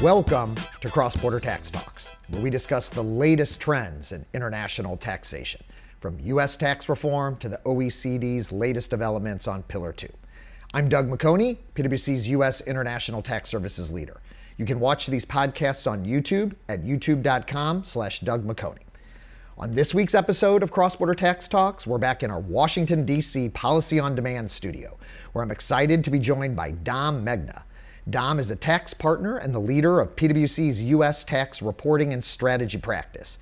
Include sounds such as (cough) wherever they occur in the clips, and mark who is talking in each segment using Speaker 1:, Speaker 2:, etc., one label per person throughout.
Speaker 1: Welcome to Cross Border Tax Talks, where we discuss the latest trends in international taxation, from U.S. tax reform to the OECD's latest developments on Pillar 2. I'm Doug McHoney, PwC's U.S. International Tax Services leader. You can watch these podcasts on YouTube at youtube.com slash Doug McHoney. On this week's episode of Cross Border Tax Talks, we're back in our Washington, D.C. Policy on Demand studio, where I'm excited to be joined by Dom Megna. Dom is a tax partner and the leader of PwC's U.S. tax reporting and strategy practice.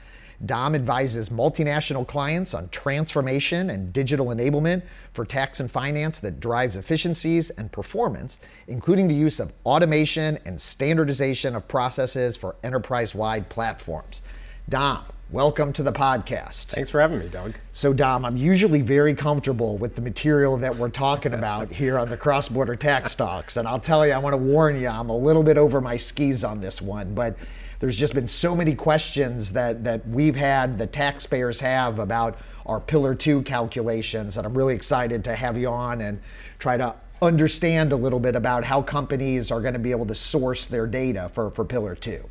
Speaker 1: Dom advises multinational clients on transformation and digital enablement for tax and finance that drives efficiencies and performance, including the use of automation and standardization of processes for enterprise wide platforms. Dom, Welcome to the podcast.
Speaker 2: Thanks for having me, Doug.
Speaker 1: So, Dom, I'm usually very comfortable with the material that we're talking (laughs) about here on the cross border tax talks. And I'll tell you, I want to warn you, I'm a little bit over my skis on this one. But there's just been so many questions that, that we've had, the taxpayers have about our Pillar 2 calculations. And I'm really excited to have you on and try to understand a little bit about how companies are going to be able to source their data for, for Pillar 2.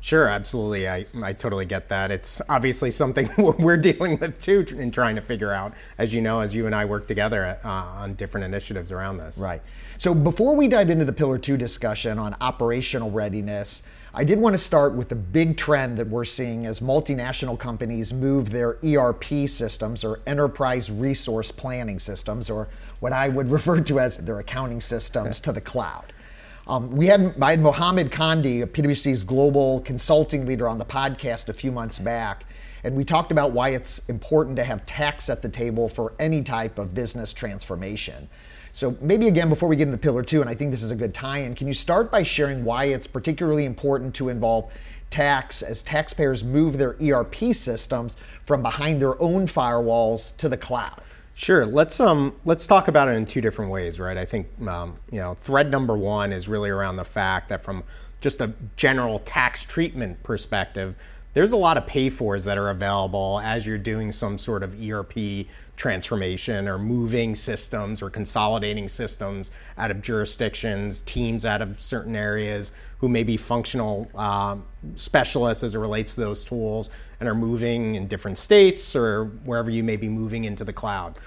Speaker 2: Sure, absolutely. I, I totally get that. It's obviously something (laughs) we're dealing with too in trying to figure out, as you know, as you and I work together uh, on different initiatives around this.
Speaker 1: Right. So before we dive into the Pillar 2 discussion on operational readiness, I did want to start with the big trend that we're seeing as multinational companies move their ERP systems or enterprise resource planning systems, or what I would (laughs) refer to as their accounting systems, to the cloud. Um, we had, I had Mohammed PwC's global consulting leader, on the podcast a few months back, and we talked about why it's important to have tax at the table for any type of business transformation. So maybe again, before we get into Pillar Two, and I think this is a good tie-in, can you start by sharing why it's particularly important to involve tax as taxpayers move their ERP systems from behind their own firewalls to the cloud?
Speaker 2: Sure. Let's um let's talk about it in two different ways, right? I think um, you know thread number one is really around the fact that from just a general tax treatment perspective, there's a lot of pay fors that are available as you're doing some sort of ERP transformation or moving systems or consolidating systems out of jurisdictions, teams out of certain areas who may be functional um, specialists as it relates to those tools and are moving in different states or wherever you may be moving into the cloud.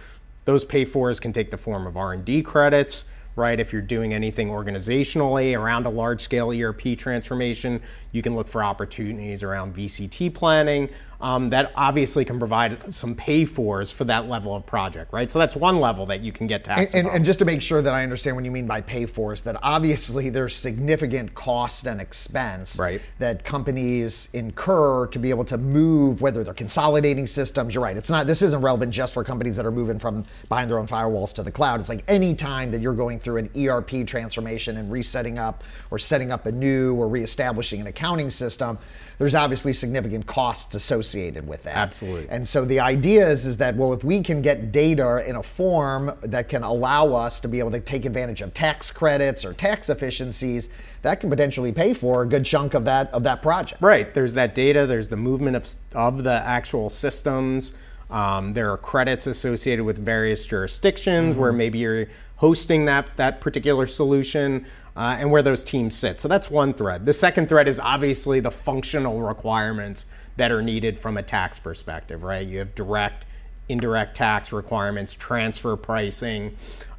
Speaker 2: Those pay fors can take the form of R&D credits, right? If you're doing anything organizationally around a large scale ERP transformation, you can look for opportunities around VCT planning, um, that obviously can provide some pay fors for that level of project, right? So that's one level that you can get tax.
Speaker 1: And, and, and, just to make sure that I understand what you mean by pay fors, that obviously there's significant cost and expense
Speaker 2: right.
Speaker 1: that companies incur to be able to move, whether they're consolidating systems. You're right. It's not. This isn't relevant just for companies that are moving from behind their own firewalls to the cloud. It's like any time that you're going through an ERP transformation and resetting up or setting up a new or reestablishing an accounting system, there's obviously significant costs associated with that.
Speaker 2: Absolutely.
Speaker 1: And so the idea is, is that, well, if we can get data in a form that can allow us to be able to take advantage of tax credits or tax efficiencies, that can potentially pay for a good chunk of that of that project.
Speaker 2: Right. There's that data, there's the movement of, of the actual systems. Um, there are credits associated with various jurisdictions mm-hmm. where maybe you're hosting that, that particular solution uh, and where those teams sit. So that's one thread. The second thread is obviously the functional requirements that are needed from a tax perspective, right? You have direct, indirect tax requirements, transfer pricing.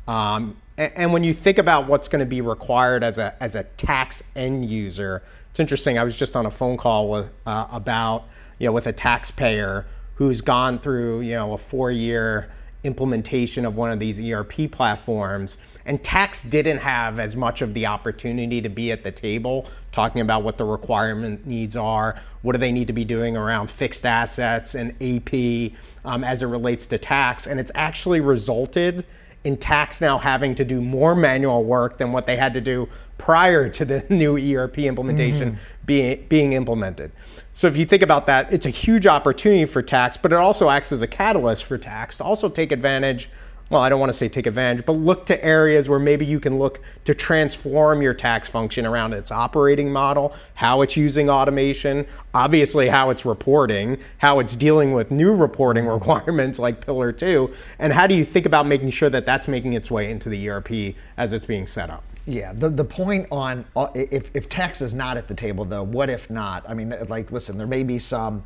Speaker 2: Um, and, and, when you think about what's going to be required as a, as a tax end user, it's interesting. I was just on a phone call with, uh, about, you know, with a taxpayer who's gone through, you know, a four year implementation of one of these ERP platforms. And tax didn't have as much of the opportunity to be at the table talking about what the requirement needs are, what do they need to be doing around fixed assets and AP um, as it relates to tax. And it's actually resulted in tax now having to do more manual work than what they had to do prior to the (laughs) new ERP implementation mm-hmm. being, being implemented. So if you think about that, it's a huge opportunity for tax, but it also acts as a catalyst for tax to also take advantage well, I don't want to say take advantage, but look to areas where maybe you can look to transform your tax function around its operating model, how it's using automation, obviously how it's reporting, how it's dealing with new reporting (laughs) requirements like Pillar 2, and how do you think about making sure that that's making its way into the ERP as it's being set up?
Speaker 1: Yeah, the, the point on uh, if, if tax is not at the table, though, what if not? I mean, like, listen, there may be some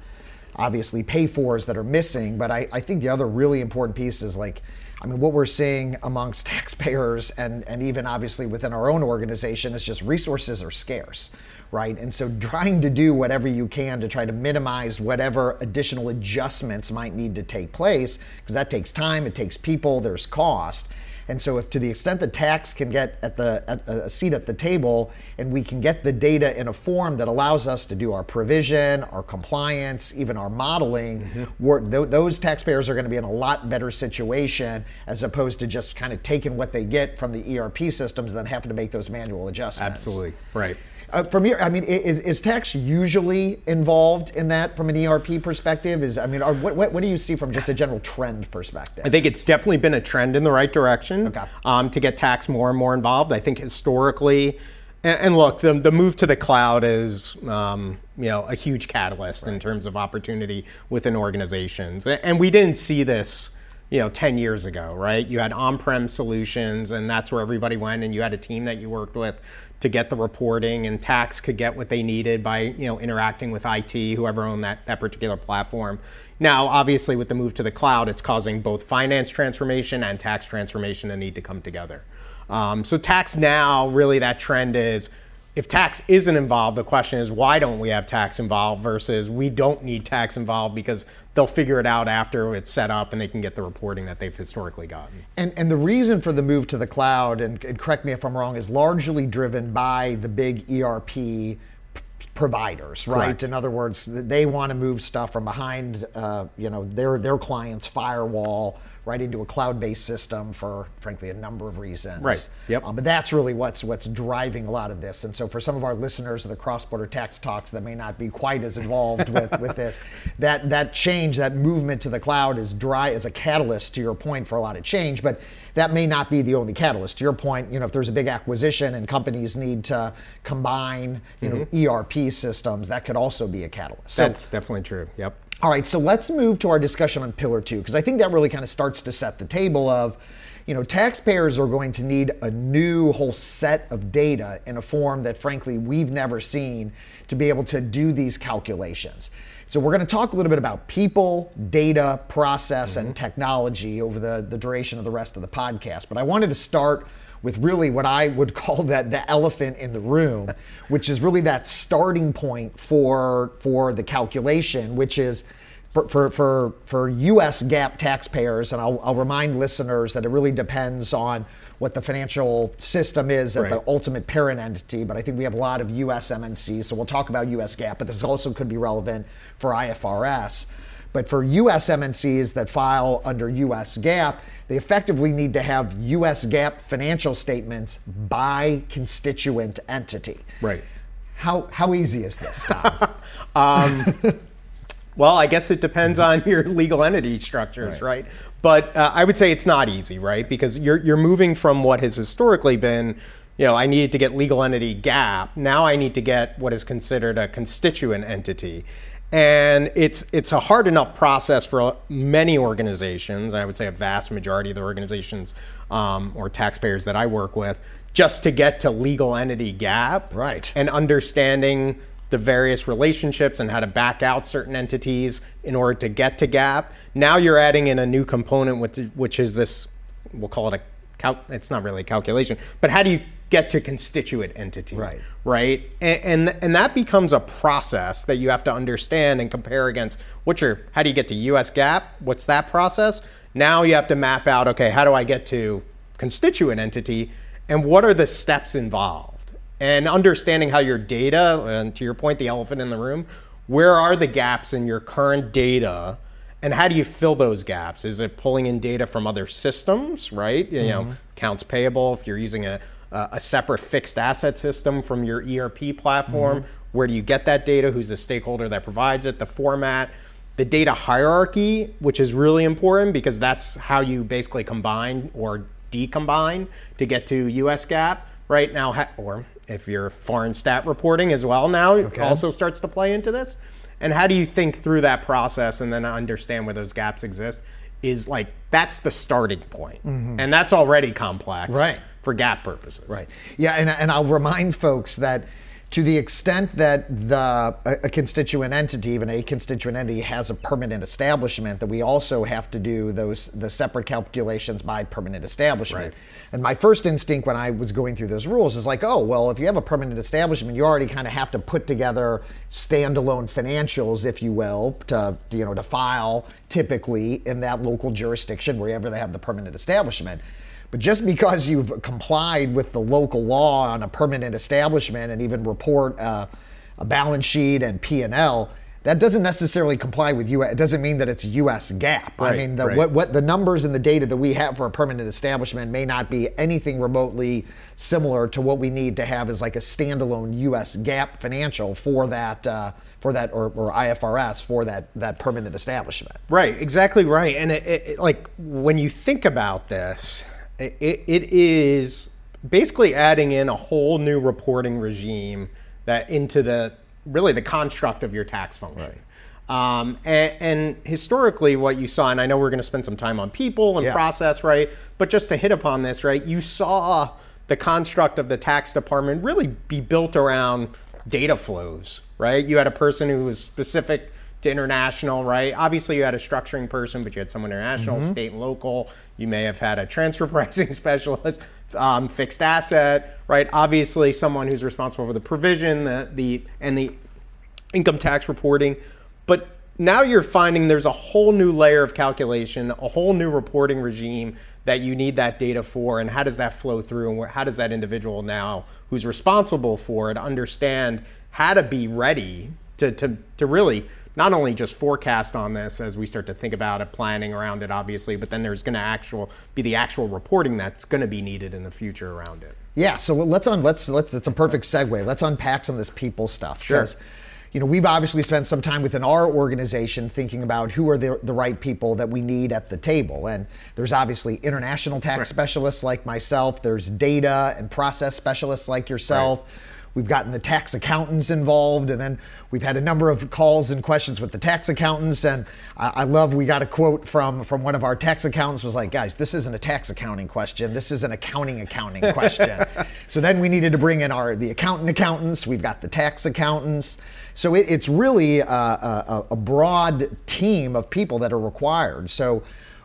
Speaker 1: obviously pay fors that are missing, but I, I think the other really important piece is like, I mean, what we're seeing amongst (laughs) taxpayers and, and even obviously within our own organization is just resources are scarce, right? And so trying to do whatever you can to try to minimize whatever additional adjustments might need to take place, because that takes time, it takes people, there's cost. And so, if to the extent that tax can get at the at a seat at the table, and we can get the data in a form that allows us to do our provision, our compliance, even our modeling, mm-hmm. th- those taxpayers are going to be in a lot better situation as opposed to just kind of taking what they get from the ERP systems and then having to make those manual adjustments.
Speaker 2: Absolutely right.
Speaker 1: Uh, from your, I mean, is, is tax usually involved in that from an ERP perspective? Is I mean, are, what, what, what do you see from just a general trend perspective?
Speaker 2: I think it's definitely been a trend in the right direction
Speaker 1: okay.
Speaker 2: um, to get tax more and more involved. I think historically, and, and look, the, the move to the cloud is um, you know a huge catalyst right. in terms of opportunity within organizations, and we didn't see this you know 10 years ago right? You had on-prem solutions and that's where everybody went and you had a team that you worked with to get the reporting and tax could get what they needed by you know interacting with IT whoever owned that, that particular platform. Now obviously with the move to the cloud it's causing both finance transformation and tax transformation to need to come together. Um, so tax now really that trend is if tax isn't involved, the question is why don't we have tax involved versus we don't need tax involved because they'll figure it out after it's set up and they can get the reporting that they've historically gotten.
Speaker 1: And, and the reason for the move to the cloud, and, and correct me if I'm wrong, is largely driven by the big ERP providers, right?
Speaker 2: Correct.
Speaker 1: In other words, they want to move stuff from behind, uh, you know, their their client's firewall right into a cloud-based system for, frankly, a number of reasons.
Speaker 2: Right. Yep.
Speaker 1: Um, but that's really what's what's driving a lot of this. And so, for some of our listeners of the cross-border tax talks that may not be quite as involved with, (laughs) with this, that that change, that movement to the cloud, is dry as a catalyst to your point for a lot of change. But that may not be the only catalyst. To your point, you know, if there's a big acquisition and companies need to combine, you mm-hmm. know, ERP systems, that could also be a catalyst.
Speaker 2: That's so, definitely true. Yep.
Speaker 1: All right, so let's move to our discussion on Pillar 2, because I think that really kind of starts to set the table of, you know, taxpayers are going to need a new whole set of data in a form that, frankly, we've never seen to be able to do these calculations. So, we're going to talk a little bit about people, data, process, mm-hmm. and technology over the, the duration of the rest of the podcast. But I wanted to start with really what I would (laughs) call that the elephant in the room, which is really that starting point for for the calculation, which is for, for, for, US GAAP taxpayers, and I'll, I'll remind listeners that it really depends on what the financial system is at right. the ultimate parent entity, but I think we have a lot of US MNCs, so we'll talk about US GAAP, but this also could be relevant for IFRS. But for US MNCs that file under US GAAP, they effectively need to have US GAAP financial statements by constituent entity.
Speaker 2: Right.
Speaker 1: How, how easy is this, (laughs)
Speaker 2: um, well, I guess it depends on your legal entity structures, right? right? But uh, I would say it's not easy, right? Because you're, you're moving from what has historically been you know, I needed to get legal entity GAAP. Now I need to get what is considered a constituent entity. And it's it's a hard enough process for many organizations. I would say a vast majority of the organizations um, or taxpayers that I work with, just to get to legal entity GAAP,
Speaker 1: right?
Speaker 2: And understanding the various relationships and how to back out certain entities in order to get to GAAP. Now you're adding in a new component, with, which is this. We'll call it a. Cal- it's not really a calculation, but how do you get to constituent entity.
Speaker 1: Right.
Speaker 2: Right. And, and, and that becomes a process that you have to understand and compare against what's your how do you get to US GAAP What's that process? Now you have to map out, okay, how do I get to constituent entity and what are the steps involved? And understanding how your data, and to your point, the elephant in the room, where are the gaps in your current data? and how do you fill those gaps? Is it pulling in data from other systems, right? You mm-hmm. know, accounts payable. If you're using a, uh, a separate fixed asset system from your ERP platform. Mm-hmm. Where do you get that data? Who's the stakeholder that provides it? The format. the data hierarchy, which is really important because that's how you basically combine or decombine to get to US GAAP right now, or if you're foreign stat reporting as well now, okay. also starts to play into this. And how do you think through that process and then understand where those gaps exist? Is like that's the starting point. Mm-hmm. and that's already complex,
Speaker 1: right?
Speaker 2: For GAAP purposes,
Speaker 1: right? Yeah, and and I'll remind folks that to the extent that the a, a, constituent entity, even a constituent entity, has a permanent establishment, that we also have to do those the separate calculations by permanent establishment. Right. And my first instinct when I was going through those rules is like, oh well, if you have a permanent establishment, you already kind of have to put together standalone financials, if you will, to you know to file typically in that local jurisdiction wherever they have the permanent establishment. But just because you've complied with the local law on a permanent establishment and even report uh, a balance sheet and P&L, that doesn't necessarily comply with U.S. It doesn't mean that it's U.S. GAAP. Right, I mean, the, right. what, what the numbers and the data that we have for a permanent establishment may not be anything remotely similar to what we need to have as like a standalone U.S. GAAP financial for that uh, for that or, or, IFRS for that that permanent establishment.
Speaker 2: Right, exactly right. And it, it, like when you think about this, it, it is basically adding in a whole new reporting regime that into the really the construct of your tax function. Right. Um, and, and, historically, what you saw, and I know we're going to spend some time on people and yeah. process, right? But just to hit upon this, right? You saw the construct of the tax department really be built around data flows, right? You had a person who was specific to international, right? Obviously, you had a structuring person, but you had someone international, mm-hmm. state and local. You may have had a transfer (laughs) pricing specialist, um, fixed asset, right? Obviously, someone who's responsible for the provision, the, the and the income tax reporting. But now you're finding there's a whole new layer of calculation, a whole new reporting regime that you need that data for, and how does that flow through, and how does that individual now, who's responsible for it, understand how to be ready to to to really not only just forecast on this as we start to think about it, planning around it, obviously, but then there's going to actual be the actual reporting that's going to be needed in the future around it.
Speaker 1: Yeah. So let's on let's let's it's a perfect segue. Let's unpack some of this people stuff.
Speaker 2: Sure.
Speaker 1: You know, we've obviously spent some time within our organization thinking about who are the, the right people that we need at the table. And there's obviously international tax right. specialists like myself, there's data and process specialists like yourself. Right We've gotten the tax accountants involved, and then we've had a number of calls and questions with the tax accountants. And I, I love we got a quote from from one of our tax accountants was like, "Guys, this isn't a tax accounting question. This is an accounting accounting question." (laughs) so then we needed to bring in our the accountant accountants. We've got the tax accountants. So it, it's really a, a, a broad team of people that are required. So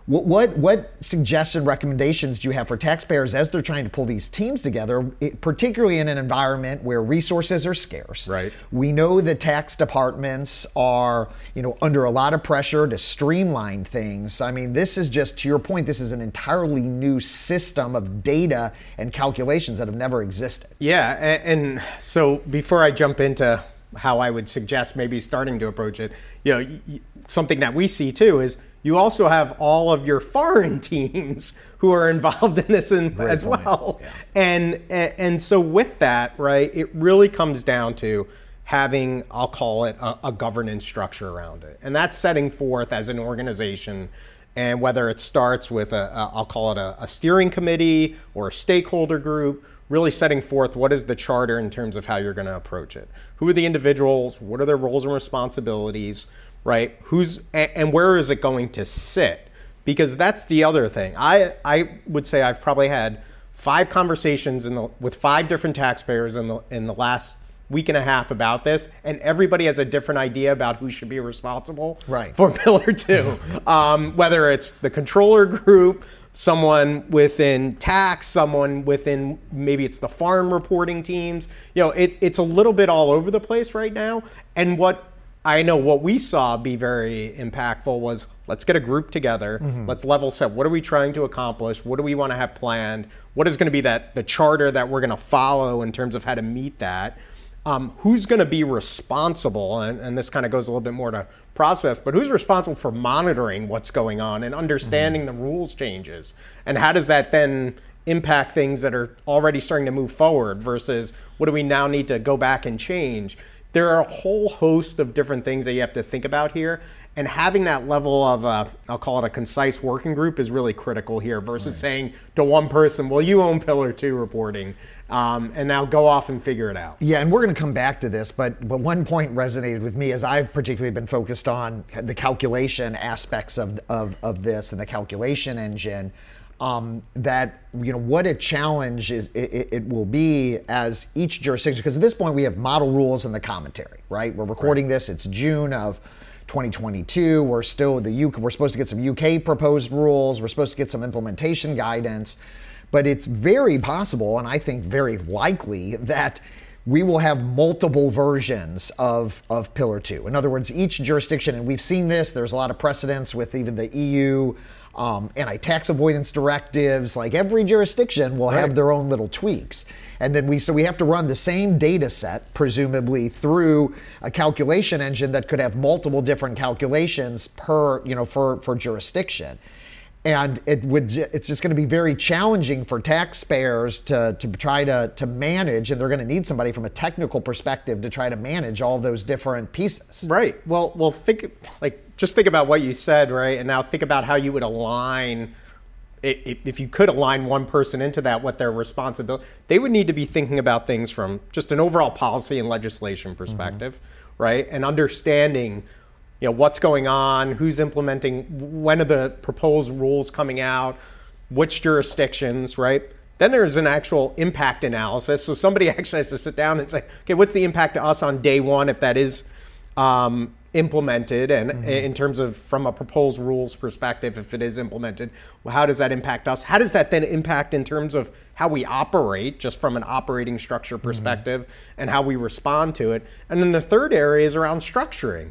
Speaker 1: what, what, what suggested recommendations do you have for taxpayers as they're trying to pull these teams together, particularly in an environment where resources are scarce?
Speaker 2: Right.
Speaker 1: We know that tax departments are, you know, under a lot of pressure to streamline things. I mean, this is just to your point. This is an entirely new system of data and calculations that have never existed.
Speaker 2: Yeah, and, and so before I jump into how I would suggest maybe starting to approach it, you know, something that we see too is you also have all of your foreign (laughs) teams who are involved in this in, as point. well. Yeah. And, and so with that, right, it really comes down to having, I'll call it a, a governance structure around it. And that's setting forth as an organization and whether it starts with a, a I'll call it a, a steering committee or a stakeholder group, really setting forth what is the charter in terms of how you're going to approach it. Who are the individuals? What are their roles and responsibilities? Right? Who's and where is it going to sit? Because that's the other thing. I I would say I've probably had five conversations in the, with five different taxpayers in the in the last week and a half about this, and everybody has a different idea about who should be responsible
Speaker 1: right.
Speaker 2: for (laughs) Pillar Two. um, whether it's the controller group, someone within tax, someone within maybe it's the farm reporting teams. You know, it, it's a little bit all over the place right now. And what I know what we saw be very impactful was let's get a group together, mm-hmm. let's level set. What are we trying to accomplish? What do we want to have planned? What is going to be that the charter that we're going to follow in terms of how to meet that? Um, who's going to be responsible? And, and this kind of goes a little bit more to process, but who's responsible for monitoring what's going on and understanding mm-hmm. the rules changes? And how does that then impact things that are already starting to move forward versus what do we now need to go back and change? There are a whole host of different things that you have to think about here. And having that level of, uh, I'll call it a concise working group, is really critical here versus right. saying to one person, well, you own Pillar 2 reporting, um, and now go off and figure it out.
Speaker 1: Yeah, and we're going to come back to this, but, but one point resonated with me as I've particularly been focused on the calculation aspects of, of, of this and the calculation engine um, that you know what a challenge is it, it, will be as each jurisdiction because at this point we have model rules in the commentary right we're recording right. this it's june of 2022 we're still the UK, we're supposed to get some uk proposed rules we're supposed to get some implementation guidance but it's very possible and i think very likely that we will have multiple versions of, of Pillar 2. In other words, each jurisdiction, and we've seen this, there's a lot of precedence with even the EU um, anti-tax avoidance directives. Like every jurisdiction will right. have their own little tweaks, and then we so we have to run the same data set, presumably through a calculation engine that could have multiple different calculations per you know for for jurisdiction and it would it's just going to be very challenging for taxpayers to, to try to, to manage and they're going to need somebody from a technical perspective to try to manage all those different pieces.
Speaker 2: Right. Well well think like just think about what you said right? And now think about how you would align if you could align one person into that what their responsibility they would need to be thinking about things from just an overall policy and legislation perspective mm-hmm. right? And understanding you know what's going on, who's implementing, when are the proposed rules coming out, which jurisdictions, right? Then there's an actual impact analysis. So somebody (laughs) actually has to sit down and say, okay, what's the impact to us on day one if that is um, implemented, and mm-hmm. in terms of from a proposed rules perspective, if it is implemented, well, how does that impact us? How does that then impact in terms of how we operate, just from an operating structure mm-hmm. perspective, mm-hmm. and how we respond to it? And then the third area is around structuring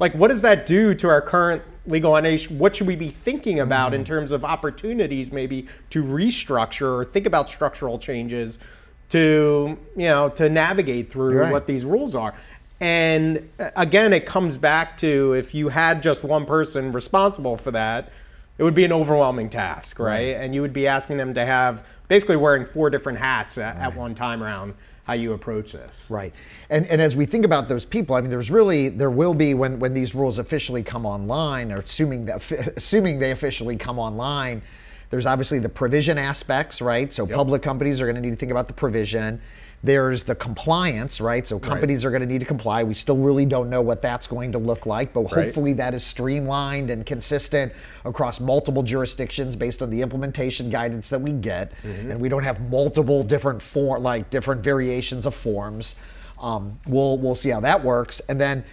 Speaker 2: like what does that do to our current legal? What should we be thinking about mm-hmm. in terms of opportunities maybe to restructure or think about structural changes to you know to navigate through right. what these rules are? And uh, again, it comes back to if you had just one person responsible for that, it would be an overwhelming task, right? right. And you would be asking them to have basically wearing four different hats at, right. at one time around how you approach this.
Speaker 1: Right. And and as we think about those people, I mean, there's really there will be when when these rules officially come online, or assuming that (laughs) assuming they officially come online. There's obviously the provision aspects, right? So yep. public companies are going to need to think about the provision. There's the compliance, right? So companies right. are going to need to comply. We still really don't know what that's going to look like, but right. hopefully that is streamlined and consistent across multiple jurisdictions based on the implementation guidance that we get, mm-hmm. and we don't have multiple different form, like different variations of forms. Um, we'll we'll see how that works, and then.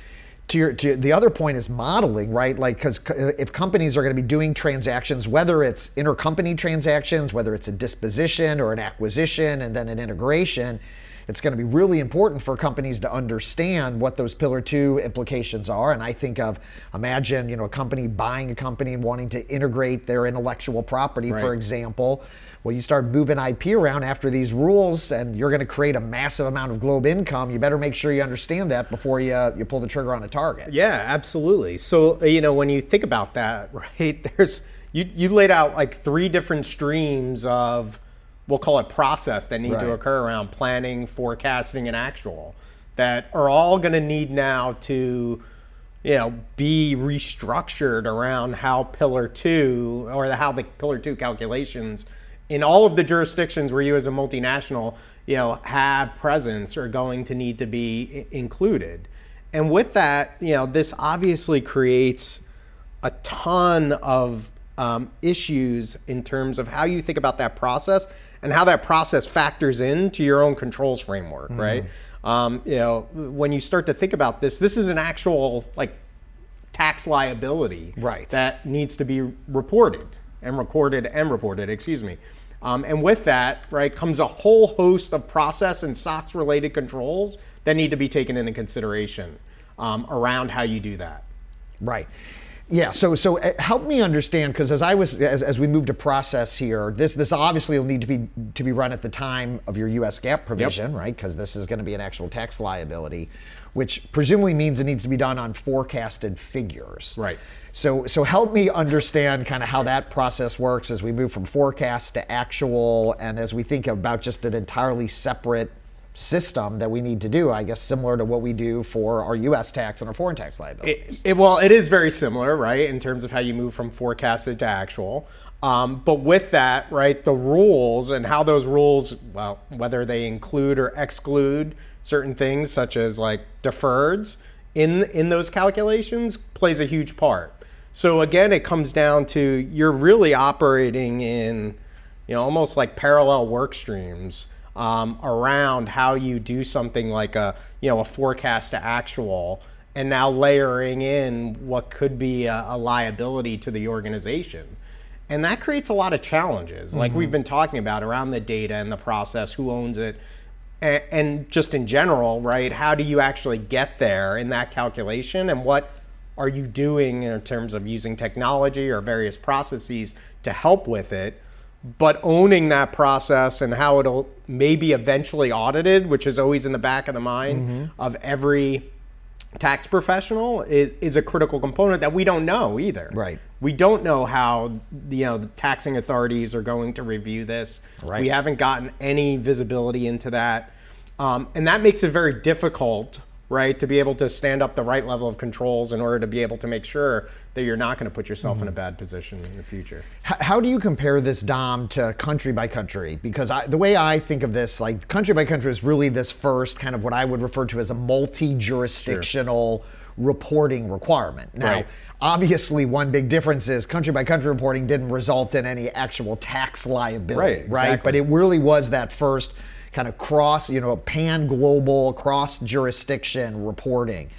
Speaker 1: To, your, to the other point is modeling, right? Like, because uh, if companies are going to be doing transactions, whether it's intercompany transactions, whether it's a disposition or an acquisition and then an integration, it's going to be really important for companies to understand what those pillar two implications are. And I think of imagine, you know, a company buying a company and wanting to integrate their intellectual property, right. for example. Well, you start moving IP around after these rules, and you're going to create a massive amount of GloBE income. You better make sure you understand that before you you pull the trigger on a target.
Speaker 2: Yeah, absolutely. So uh, you know, when you think about that, (laughs) right? There's you you laid out like three different streams of we'll call it process that need right. to occur around planning, forecasting, and actual that are all going to need now to you know be restructured around how pillar 2 or how the pillar 2 calculations in all of the jurisdictions where you as a multinational you know have presence are going to need to be included and with that you know this obviously creates a ton of um, issues in terms of how you think about that process and how that process factors into your own controls framework, mm-hmm. right? Um, you know, when you start to think about this, this is an actual like tax liability
Speaker 1: right.
Speaker 2: that needs to be reported and recorded and reported, excuse me. Um, and with that, right, comes a whole host of process and SOX related controls that need to be taken into consideration um, around how you do that.
Speaker 1: Right. Yeah, so so uh, help me understand because as I was as, as we move to process here, this this obviously will need to be to be run at the time of your U.S. GAAP provision, yep. right? Because this is going to be an actual tax liability, which presumably means it needs to be done on forecasted figures.
Speaker 2: Right.
Speaker 1: So so help me understand kind of how that process works as we move from forecast to actual, and as we think about just an entirely separate system that we need to do, I guess similar to what we do for our US tax and our foreign tax liabilities.
Speaker 2: It, it, well, it is very similar, right, in terms of how you move from forecasted to actual. Um, but with that, right, the rules and how those rules, well, whether they include or exclude certain things such as like deferreds in in those calculations plays a huge part. So again, it comes down to you're really operating in, you know, almost like parallel work streams um, around how you do something like a you know a forecast to actual and now layering in what could be a, a liability to the organization. And that creates a lot of challenges. Like mm-hmm. we've been talking about around the data and the process who owns it and, and just in general right how do you actually get there in that calculation? And what are you doing in terms of using technology or various processes to help with it but owning that process and how it'll maybe eventually audited, which is always in the back of the mind mm-hmm. of every tax professional is, is a critical component that we don't know either.
Speaker 1: Right.
Speaker 2: We don't know how you know the taxing authorities are going to review this. Right. We haven't gotten any visibility into that. Um, and that makes it very difficult right? To be able to stand up the right level of controls in order to be able to make sure that you're not going to put yourself mm-hmm. in a mm-hmm. bad position in the future.
Speaker 1: How do you compare this, Dom, to country by country? Because I, the way I think of this, like country by country is really this first kind of what I would refer to as a multi jurisdictional. Sure. Reporting requirement. Now, right. Obviously, one big difference is country by country reporting didn't result in any actual tax liability, right? right? But it really was that first kind of cross, you know, pan global, cross jurisdiction reporting.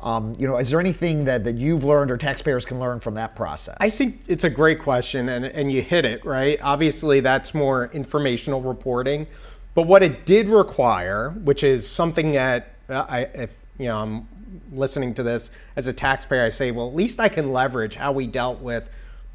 Speaker 1: Um, you know, is there anything that, that you've learned or taxpayers can learn from that process?
Speaker 2: I think it's a great question, and, and you hit it, right? Obviously, that's more informational reporting. But what it did require, which is something that uh, I, if you know, I'm listening to this as a taxpayer, I say, well, at least I can leverage how we dealt with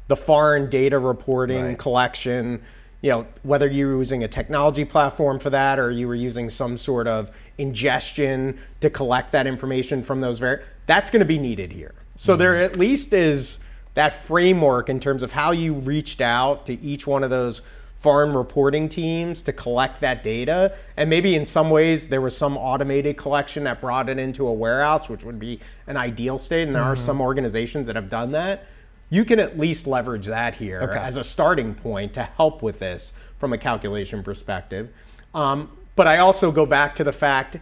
Speaker 2: the foreign data reporting right. collection you know, whether you were using a technology platform for that or you were using some sort of ingestion to collect that information from those very, that's going to be needed here. So mm-hmm. there at least is that framework in terms of how you reached out to each one of those foreign reporting teams to collect that data. And maybe in some ways there was some automated collection that brought it into a warehouse, which would be an ideal state. And there mm-hmm. are some organizations that have done that you can at least leverage that here okay. as a starting point to help with this from a calculation perspective. Um, but I also go back to the fact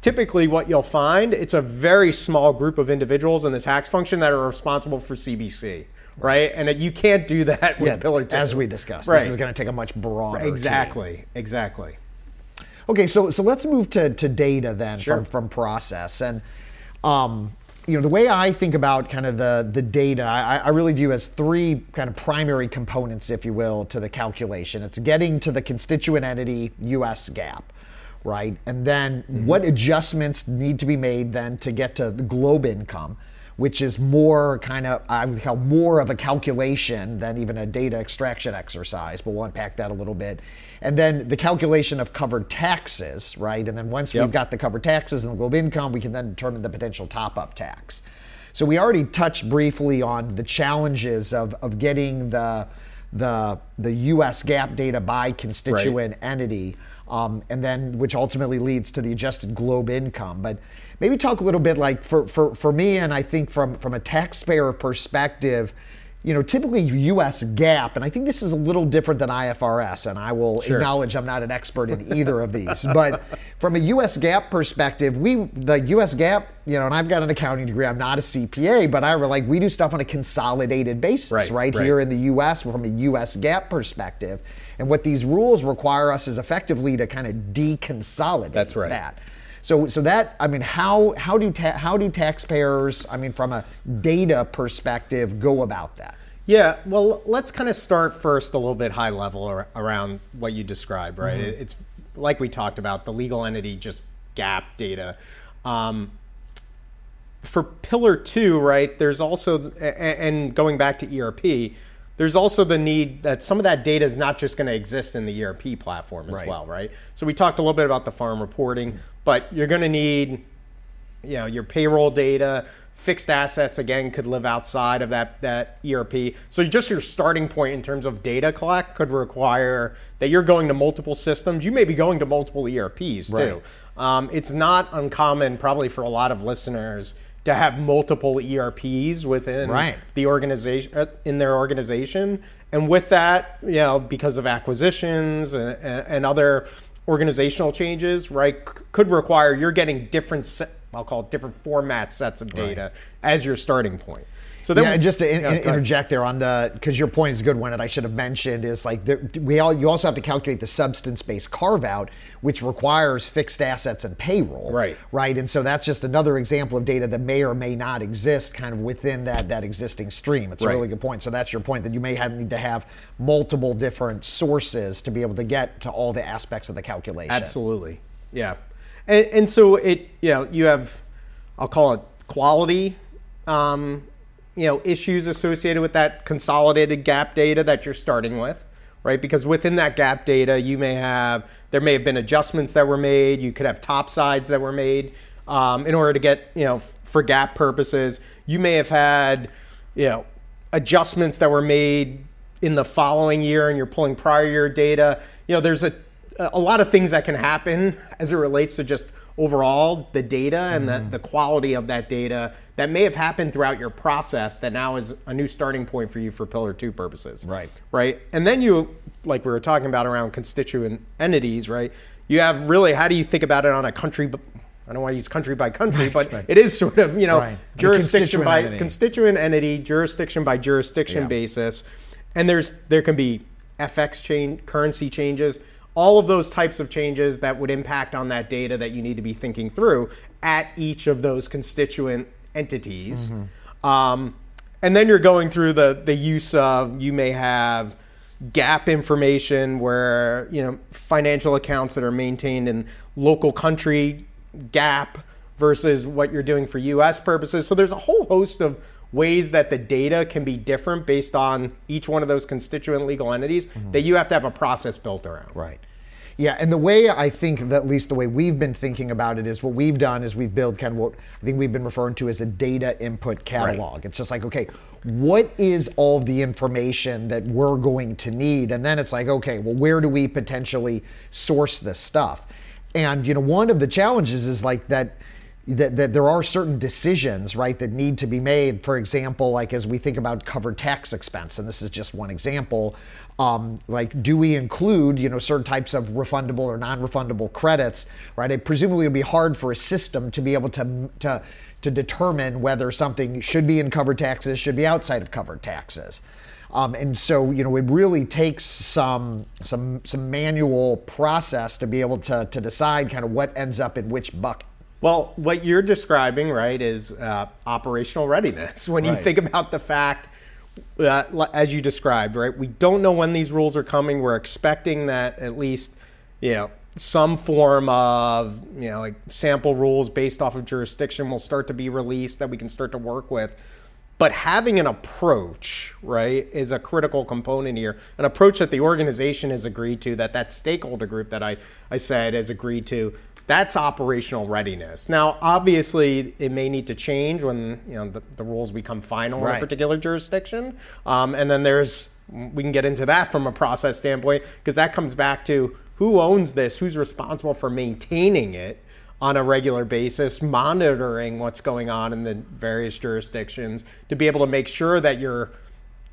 Speaker 2: typically what you'll find it's a very small group of individuals in the tax function that are responsible for CBC right and you can't do that with yeah, pillar 2
Speaker 1: as we discussed right. this is going to take a much broader
Speaker 2: exactly
Speaker 1: team.
Speaker 2: exactly
Speaker 1: okay so so let's move to, to data then sure. from, from process and um, you know, the way I think about kind of the, the data, I, I, really view as three kind of primary components, if you will, to the calculation. It's getting to the constituent entity US GAAP, right? And then mm-hmm. what adjustments need to be made then to get to the GloBE income which is more kind of I would call more of a calculation than even a data extraction exercise. But we'll unpack that a little bit. And then the calculation of covered taxes, right? And then once yep. we've got the covered taxes and the global income, we can then determine the potential top-up tax. So we already touched briefly on the challenges of, of getting the the the U.S. GAAP data by constituent right. entity, um, and then which ultimately leads to the adjusted GloBE income. But maybe talk a little bit like for, for, for me, and I think from, from a taxpayer perspective, you know, typically US GAAP, and I think this is a little different than IFRS, and I will sure. acknowledge I'm not an expert in (laughs) either of these. But from a US GAAP perspective, we the US GAAP, you know, and I've got an accounting degree. I'm not a CPA, but I were like we do stuff on a consolidated basis, right, right, right. here in the US from a US GAAP perspective. And what these rules require us is effectively to kind of deconsolidate
Speaker 2: That's right.
Speaker 1: that. So, so that I mean, how how do ta- how do taxpayers, I mean, from a data perspective, go about that?
Speaker 2: Yeah, well, let's kind of start first a little bit high level ar- around what you described, right? Mm-hmm. It's like we talked about the legal entity just GAAP data. Um, for Pillar Two, right? There's also and going back to ERP there's also the need that some of that data is not just going to exist in the ERP platform as right. well, right? So we talked a little bit about the farm reporting, but you're going to need you know your payroll data fixed assets again could live outside of that that ERP. So just your starting point in terms of data collect could require that you're going to multiple systems. You may be going to multiple ERPs too. Um, it's not uncommon, probably for a lot of listeners, to have multiple ERPs within
Speaker 1: Right.
Speaker 2: the organization uh, in their organization, and with that, you know, because of acquisitions and, and other organizational changes, right, could require you're getting different. I'll call it different format sets of data as your starting point. So then,
Speaker 1: yeah, and just to in,
Speaker 2: Yeah,
Speaker 1: in- interject there on the because your point is a good one, and I should have mentioned is like the, we all you also have to calculate the substance-based carve-out, which requires fixed assets and payroll.
Speaker 2: Right.
Speaker 1: Right, and so that's just another example of data that may or may not exist, kind of within that that existing stream. It's a really good point. So that's your point that you may have need to have multiple different sources to be able to get to all the aspects of the calculation.
Speaker 2: Absolutely. Yeah. And, and so it, you know, you have, I'll call it quality, um, you know, issues associated with that consolidated GAAP data that you're starting with, right? Because within that GAAP data, you may have, there may have been adjustments that were made. You could have top sides that were made um, in order to get, you know, f- for GAAP purposes. You may have had, you know, adjustments that were made in the following year and you're pulling prior year data. You know, there's a a lot of things that can happen as it relates to just overall the data and
Speaker 1: Mm-hmm.
Speaker 2: the, the quality of that data that may have happened throughout your process that now is a new starting point for you for pillar two purposes.
Speaker 1: Right.
Speaker 2: Right. And then you, like we were talking about around constituent entities, right? You have really, how do you think about it on a country? I don't want to use country by country, but it is sort of, you know,
Speaker 1: Right.
Speaker 2: Jurisdiction
Speaker 1: constituent
Speaker 2: by
Speaker 1: entity.
Speaker 2: constituent entity, jurisdiction by jurisdiction
Speaker 1: Yeah.
Speaker 2: basis, and there's there can be FX change, currency changes, all of those types of changes that would impact on that data that you need to be thinking through at each of those constituent entities. Um, and then you're going through the the use of you may have GAAP information where you know financial accounts that are maintained in local country gap versus what you're doing for US purposes. So there's a whole host of ways that the data can be different based on each one of those constituent legal entities mm-hmm. that you have to have a process built around.
Speaker 1: Right. Yeah, and the way I think that at least the way we've been thinking about it is what we've done is we've built kind of what I think we've been referring to as a data input catalog. It's just like, okay, what is all the information that we're going to need? And then it's like, okay, well, where do we potentially source this stuff? And you know, one of the challenges is like that that, that there are certain decisions, right, that need to be made. For example, like as we think about covered tax expense, and this is just one example, um, like do we include, you know, certain types of refundable or non-refundable credits, right? It presumably would be hard for a system to be able to to to determine whether something should be in covered taxes, should be outside of covered taxes. Um, and so, you know, it really takes some some some manual process to be able to to decide kind of what ends up in which bucket.
Speaker 2: Well, what you're describing, right, is uh, operational readiness. (laughs) When you think about the fact, uh, as you described, right, we don't know when these rules are coming. We're expecting that at least, you know, some form of, you know, like sample rules based off of jurisdiction will start to be released that we can start to work with. But having an approach, right, is a critical component here. An approach that the organization has agreed to, that that stakeholder group that I, I said has agreed to, that's operational readiness. Now, obviously, it may need to change when you know the, the rules become final in a particular jurisdiction, um, and then there's we can get into that from a process standpoint because that comes back to who owns this, who's responsible for maintaining it on a regular basis, monitoring what's going on in the various jurisdictions to be able to make sure that you're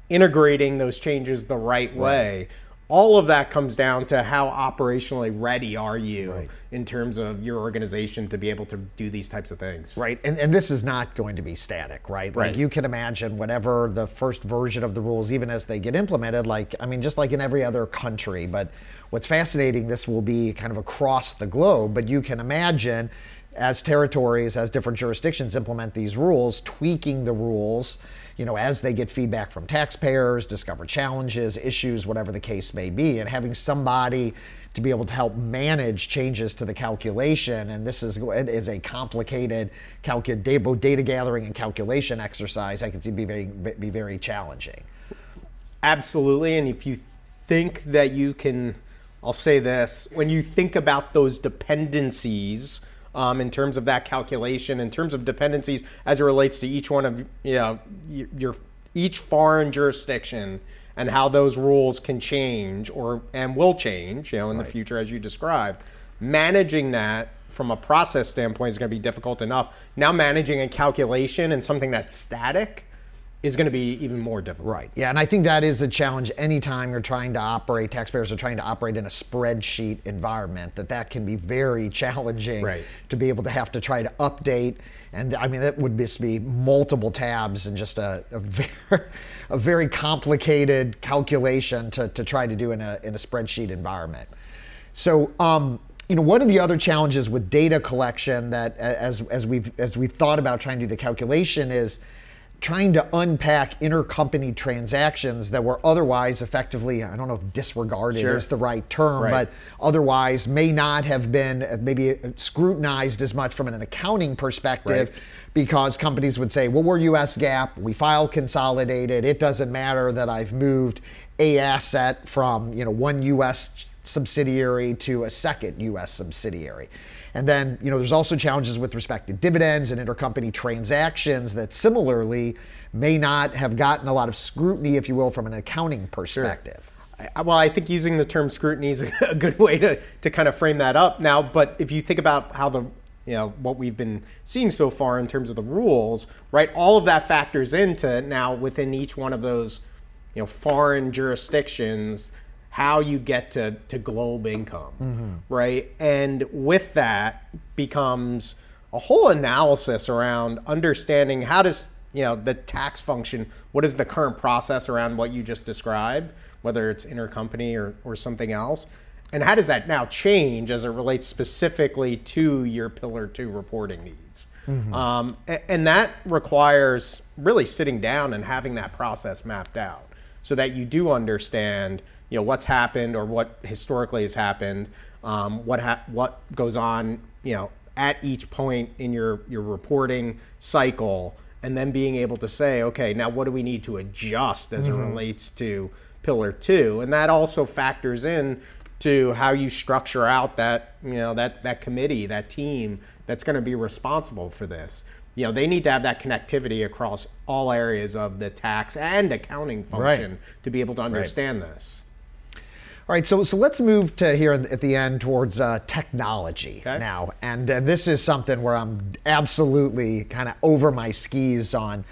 Speaker 2: integrating those changes the right way. All of that comes down to how operationally ready are you in terms of your organization to be able to do these types of things.
Speaker 1: Right. And, and this is not going to be static, right?
Speaker 2: Right.
Speaker 1: Like you can imagine whatever the first version of the rules, even as they get implemented, like, I mean, just like in every other country. But what's fascinating, this will be kind of across the globe, but you can imagine as territories, as different jurisdictions implement these rules, tweaking the rules, you know, as they get feedback from taxpayers, discover challenges, issues, whatever the case may be, and having somebody to be able to help manage changes to the calculation. And this is it is a complicated calcu- data, data gathering and calculation exercise. I can see be very be very challenging.
Speaker 2: Absolutely. And if you think that you can, I'll say this when you think about those dependencies um, in terms of that calculation, in terms of dependencies as it relates to each one of you know your each foreign jurisdiction and how those rules can change or and will change, you know, in right. the future as you described. Managing that from a process standpoint is going to be difficult enough. Now managing a calculation and something that's static is going to be even more difficult.
Speaker 1: Right. Yeah, and I think that is a challenge anytime you're trying to operate taxpayers are trying to operate in a spreadsheet environment that that can be very (laughs) challenging
Speaker 2: right.
Speaker 1: to be able to have to try to update and I mean that would just be multiple tabs and just a, a (laughs) very a very complicated calculation to, to try to do in a in a spreadsheet environment. So um, you know, one of the other challenges with data collection that as as we've as we've thought about trying to do the calculation is trying to unpack intercompany transactions that were otherwise effectively, I don't know if disregarded sure. is the right term, right. but otherwise may not have been uh, maybe scrutinized as much from an accounting perspective. Right. Because companies would say, well, we're US GAAP, we file consolidated, it doesn't matter that I've moved a asset from you know one US subsidiary to a second US subsidiary. And then, you know, there's also challenges with respect to dividends and intercompany transactions that similarly may not have gotten a lot of scrutiny, if you will, from an accounting perspective.
Speaker 2: Sure. Well, I think using the term scrutiny is (laughs) a good way to, to kind of frame that up now. But if you think about how the you know what we've been seeing so far in terms of the rules, right? All of that factors into now within each one of those you know foreign jurisdictions how you get to, to GloBE income, mm-hmm. right? And with that becomes a whole analysis around understanding how does you know the tax function what is the current process around what you just described whether it's intercompany or, or something else and how does that now change as it relates specifically to your pillar two reporting needs mm-hmm. um, and, and that requires really sitting down and having that process mapped out so that you do understand you know what's happened or what historically has happened, um, what ha- what goes on, you know, at each point in your your reporting cycle, and then being able to say, okay, now what do we need to adjust as mm-hmm. it relates to pillar two, and that also factors in to how you structure out that you know that that committee, that team that's going to be responsible for this. You know, they need to have that connectivity across all areas of the tax and accounting function right. to be able to understand right. this.
Speaker 1: All right, so so let's move to here at the end towards uh, technology okay. now, and uh, this is something where I'm absolutely kind of over my skis on.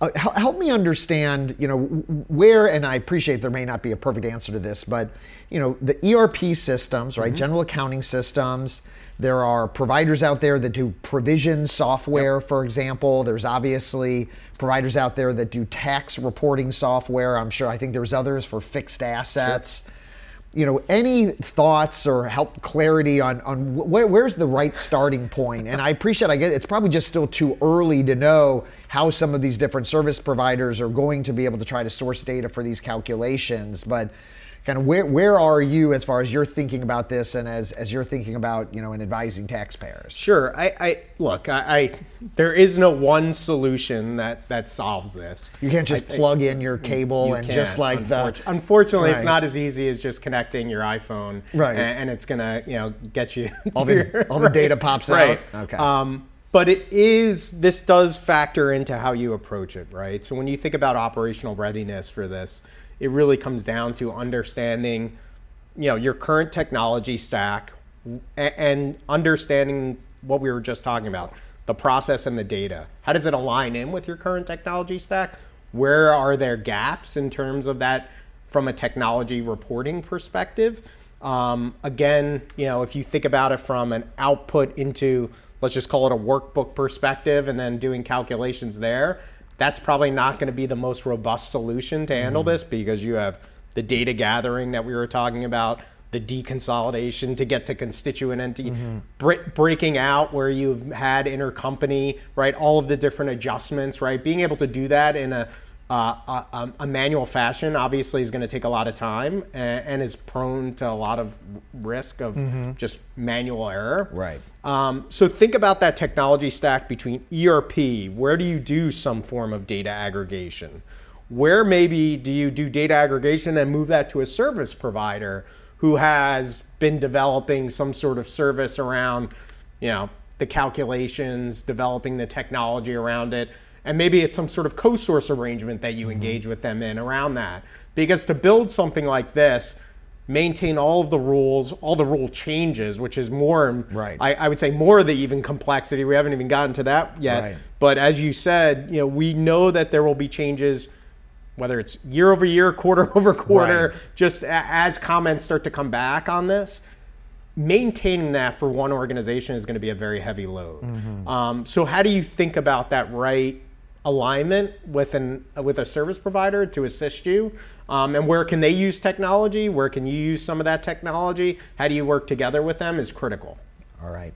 Speaker 1: Uh, help me understand, you know, where, and I appreciate there may not be a perfect answer to this, but you know, the ERP systems, right, mm-hmm. general accounting systems. There are providers out there that do provision software, yep. for example. There's obviously providers out there that do tax reporting software. I'm sure. I think there's others for fixed assets. Sure you know, any thoughts or help clarity on on where, where's the right starting point? And I appreciate, I guess it's probably just still too early to know how some of these different service providers are going to be able to try to source data for these calculations, but kind of where where are you as far as you're thinking about this and as as you're thinking about you know and advising taxpayers
Speaker 2: sure i, I look I, I, there is no one solution that that solves this
Speaker 1: you can't just I, plug in your cable and just like
Speaker 2: the unfortunately right. it's not as easy as just connecting your iphone
Speaker 1: right
Speaker 2: and, and it's gonna you know get you (laughs)
Speaker 1: all the your, all the right. data (laughs) pops
Speaker 2: right.
Speaker 1: out okay
Speaker 2: um, but it is this does factor into how you approach it right so when you think about operational readiness for this it really comes down to understanding, you know, your current technology stack and understanding what we were just talking about, the process and the data. How does it align in with your current technology stack? Where are there gaps in terms of that from a technology reporting perspective? Um, again, you know, if you think about it from an output into, let's just call it a workbook perspective, and then doing calculations there, that's probably not going to be the most robust solution to handle mm-hmm. this because you have the data gathering that we were talking about, the deconsolidation to get to constituent entity, mm-hmm. breaking out where you've had intercompany, right? All of the different adjustments, right? Being able to do that in a uh, a, a, manual fashion obviously is going to take a lot of time and, and, is prone to a lot of risk of mm-hmm. just manual error.
Speaker 1: Right.
Speaker 2: Um, so think about that technology stack between ERP. Where do you do some form of data aggregation? Where maybe do you do data aggregation and move that to a service provider who has been developing some sort of service around, you know, the calculations, developing the technology around it. And maybe it's some sort of co source arrangement that you mm-hmm. engage with them in around that. Because to build something like this, maintain all of the rules, all the rule changes, which is more, right. I, I, would say more of the even complexity. We haven't even gotten to that yet. Right. But as you said, you know, we know that there will be changes, whether it's year over year, (laughs) quarter over quarter, right. just as comments start to come back on this. Maintaining that for one organization is going to be a very heavy load. Mm-hmm. Um, so, how do you think about that right alignment with an with a service provider to assist you um, and where can they use technology where can you use some of that technology how do you work together with them is critical
Speaker 1: all right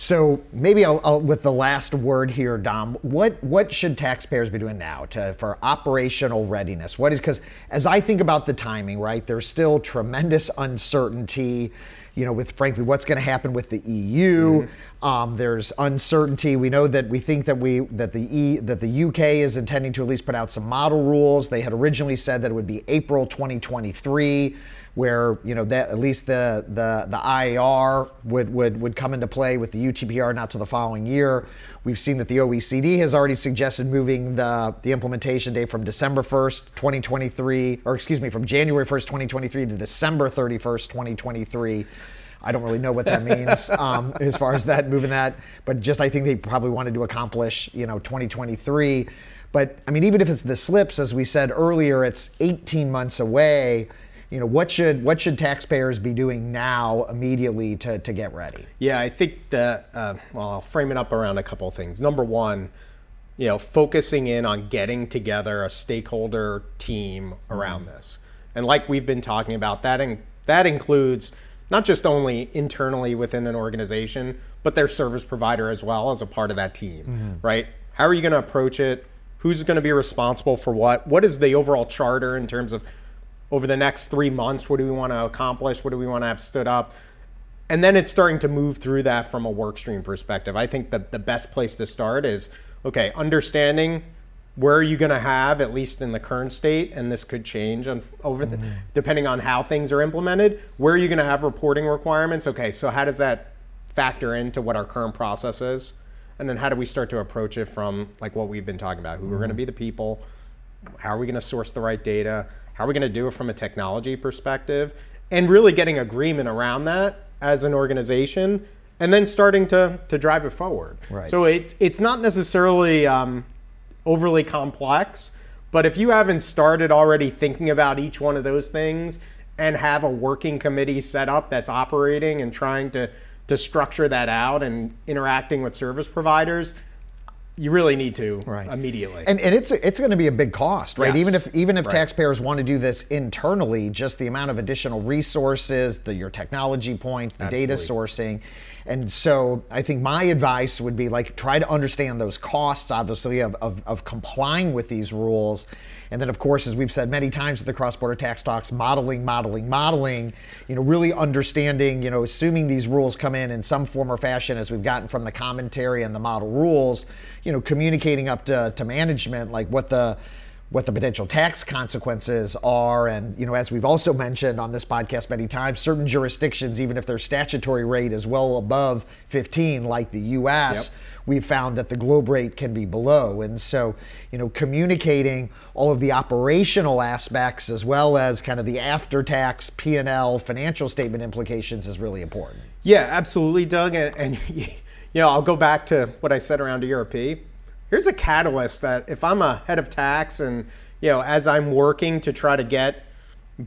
Speaker 1: so maybe I'll, I'll, with the last word here, Dom. What what should taxpayers be doing now to for operational readiness? What is because as I think about the timing, right? There's still tremendous uncertainty you know, with frankly what's going to happen with the EU. Mm-hmm. Um, there's uncertainty. We know that we think that we that the e, that the UK is intending to at least put out some model rules. They had originally said that it would be April 2023 where you know that at least the the the IIR would would would come into play with the UTPR not to the following year. We've seen that the OECD has already suggested moving the the implementation date from December 1st, 2023, or excuse me, from January 1st, 2023 to December 31st, 2023. I don't really know what that means (laughs) um, as far as that moving that, but just I think they probably wanted to accomplish you know 2023. But I mean, even if it's the slips, as we said earlier, it's 18 months away you know what should what should taxpayers be doing now immediately to, to get ready?
Speaker 2: Yeah i think that uh, well i'll frame it up around a couple of things. Number one you know focusing in on getting together a stakeholder team around mm-hmm. this. And like we've been talking about that in, that includes not just only internally within an organization but their service provider as well as a part of that team mm-hmm. right? How are you going to approach it? Who's going to be responsible for what? What is the overall charter in terms of over the next three months. What do we want to accomplish? What do we want to have stood up? And then it's starting to move through that from a workstream perspective. I think that the best place to start is okay, understanding where are you going to have at least in the current state and this could change on, over the, mm-hmm. depending on how things are implemented where are you going to have reporting requirements okay so how does that factor into what our current process is and then how do we start to approach it from like what we've been talking about who mm-hmm. are going to be the people how are we going to source the right data how are we going to do it from a technology perspective? And really getting agreement around that as an organization and then starting to, to drive it forward. Right. So it's, it's not necessarily um, overly complex, but if you haven't started already thinking about each one of those things and have a working committee set up that's operating and trying to, to structure that out and interacting with service providers, you really need to right. immediately.
Speaker 1: And, and it's it's going to be a big cost, right? Yes. Even if even if right. taxpayers want to do this internally, just the amount of additional resources, the your technology point, the Absolutely. data sourcing. And so I think my advice would be like try to understand those costs, obviously, of, of, of complying with these rules and then, of course, as we've said many times at the Cross Border Tax Talks, modeling, modeling, modeling, you know, really understanding, you know, assuming these rules come in in some form or fashion as we've gotten from the commentary and the model rules, you know, communicating up to, to management like what the what the potential tax consequences are. And, you know, as we've also mentioned on this podcast many times, certain jurisdictions, even if their statutory rate is well above 15, like the US, yep. we've found that the GloBE rate can be below. And so, you know, communicating all of the operational aspects as well as kind of the after tax P&L financial statement implications is really important.
Speaker 2: Yeah, absolutely, Doug. And, and (laughs) you know, I'll go back to what I said around ERP here's a catalyst that if I'm a head of tax and you know as I'm working to try to get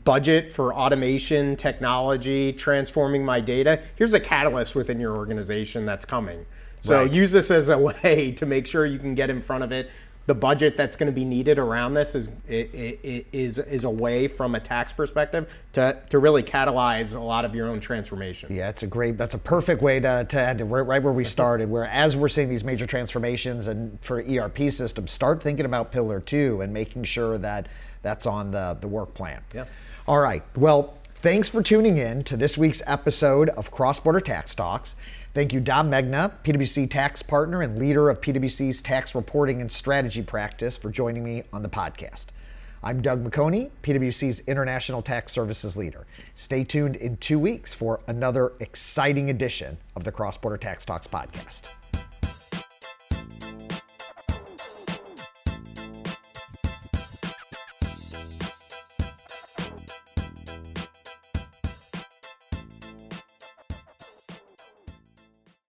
Speaker 2: budget for automation, technology, transforming my data, here's a catalyst within your organization that's coming. So right. use this as a (laughs) way to make sure you can get in front of it the budget that's going to be needed around this is is is a way from a tax perspective to to really catalyze a lot of your own transformation.
Speaker 1: Yeah, it's a great. That's a perfect way to to end it right, right where we started. Where as we're seeing these major transformations and for ERP systems, start thinking about Pillar Two and making sure that that's on the the work plan.
Speaker 2: Yeah.
Speaker 1: All right. Well, thanks for tuning in to this week's episode of Cross Border Tax Talks. Thank you, Dom Megna, PwC tax partner and leader of PwC's tax reporting and strategy practice, for joining me on the podcast. I'm Doug McHoney, PwC's International Tax Services Leader. Stay tuned in two weeks for another exciting edition of the Cross Border Tax Talks podcast.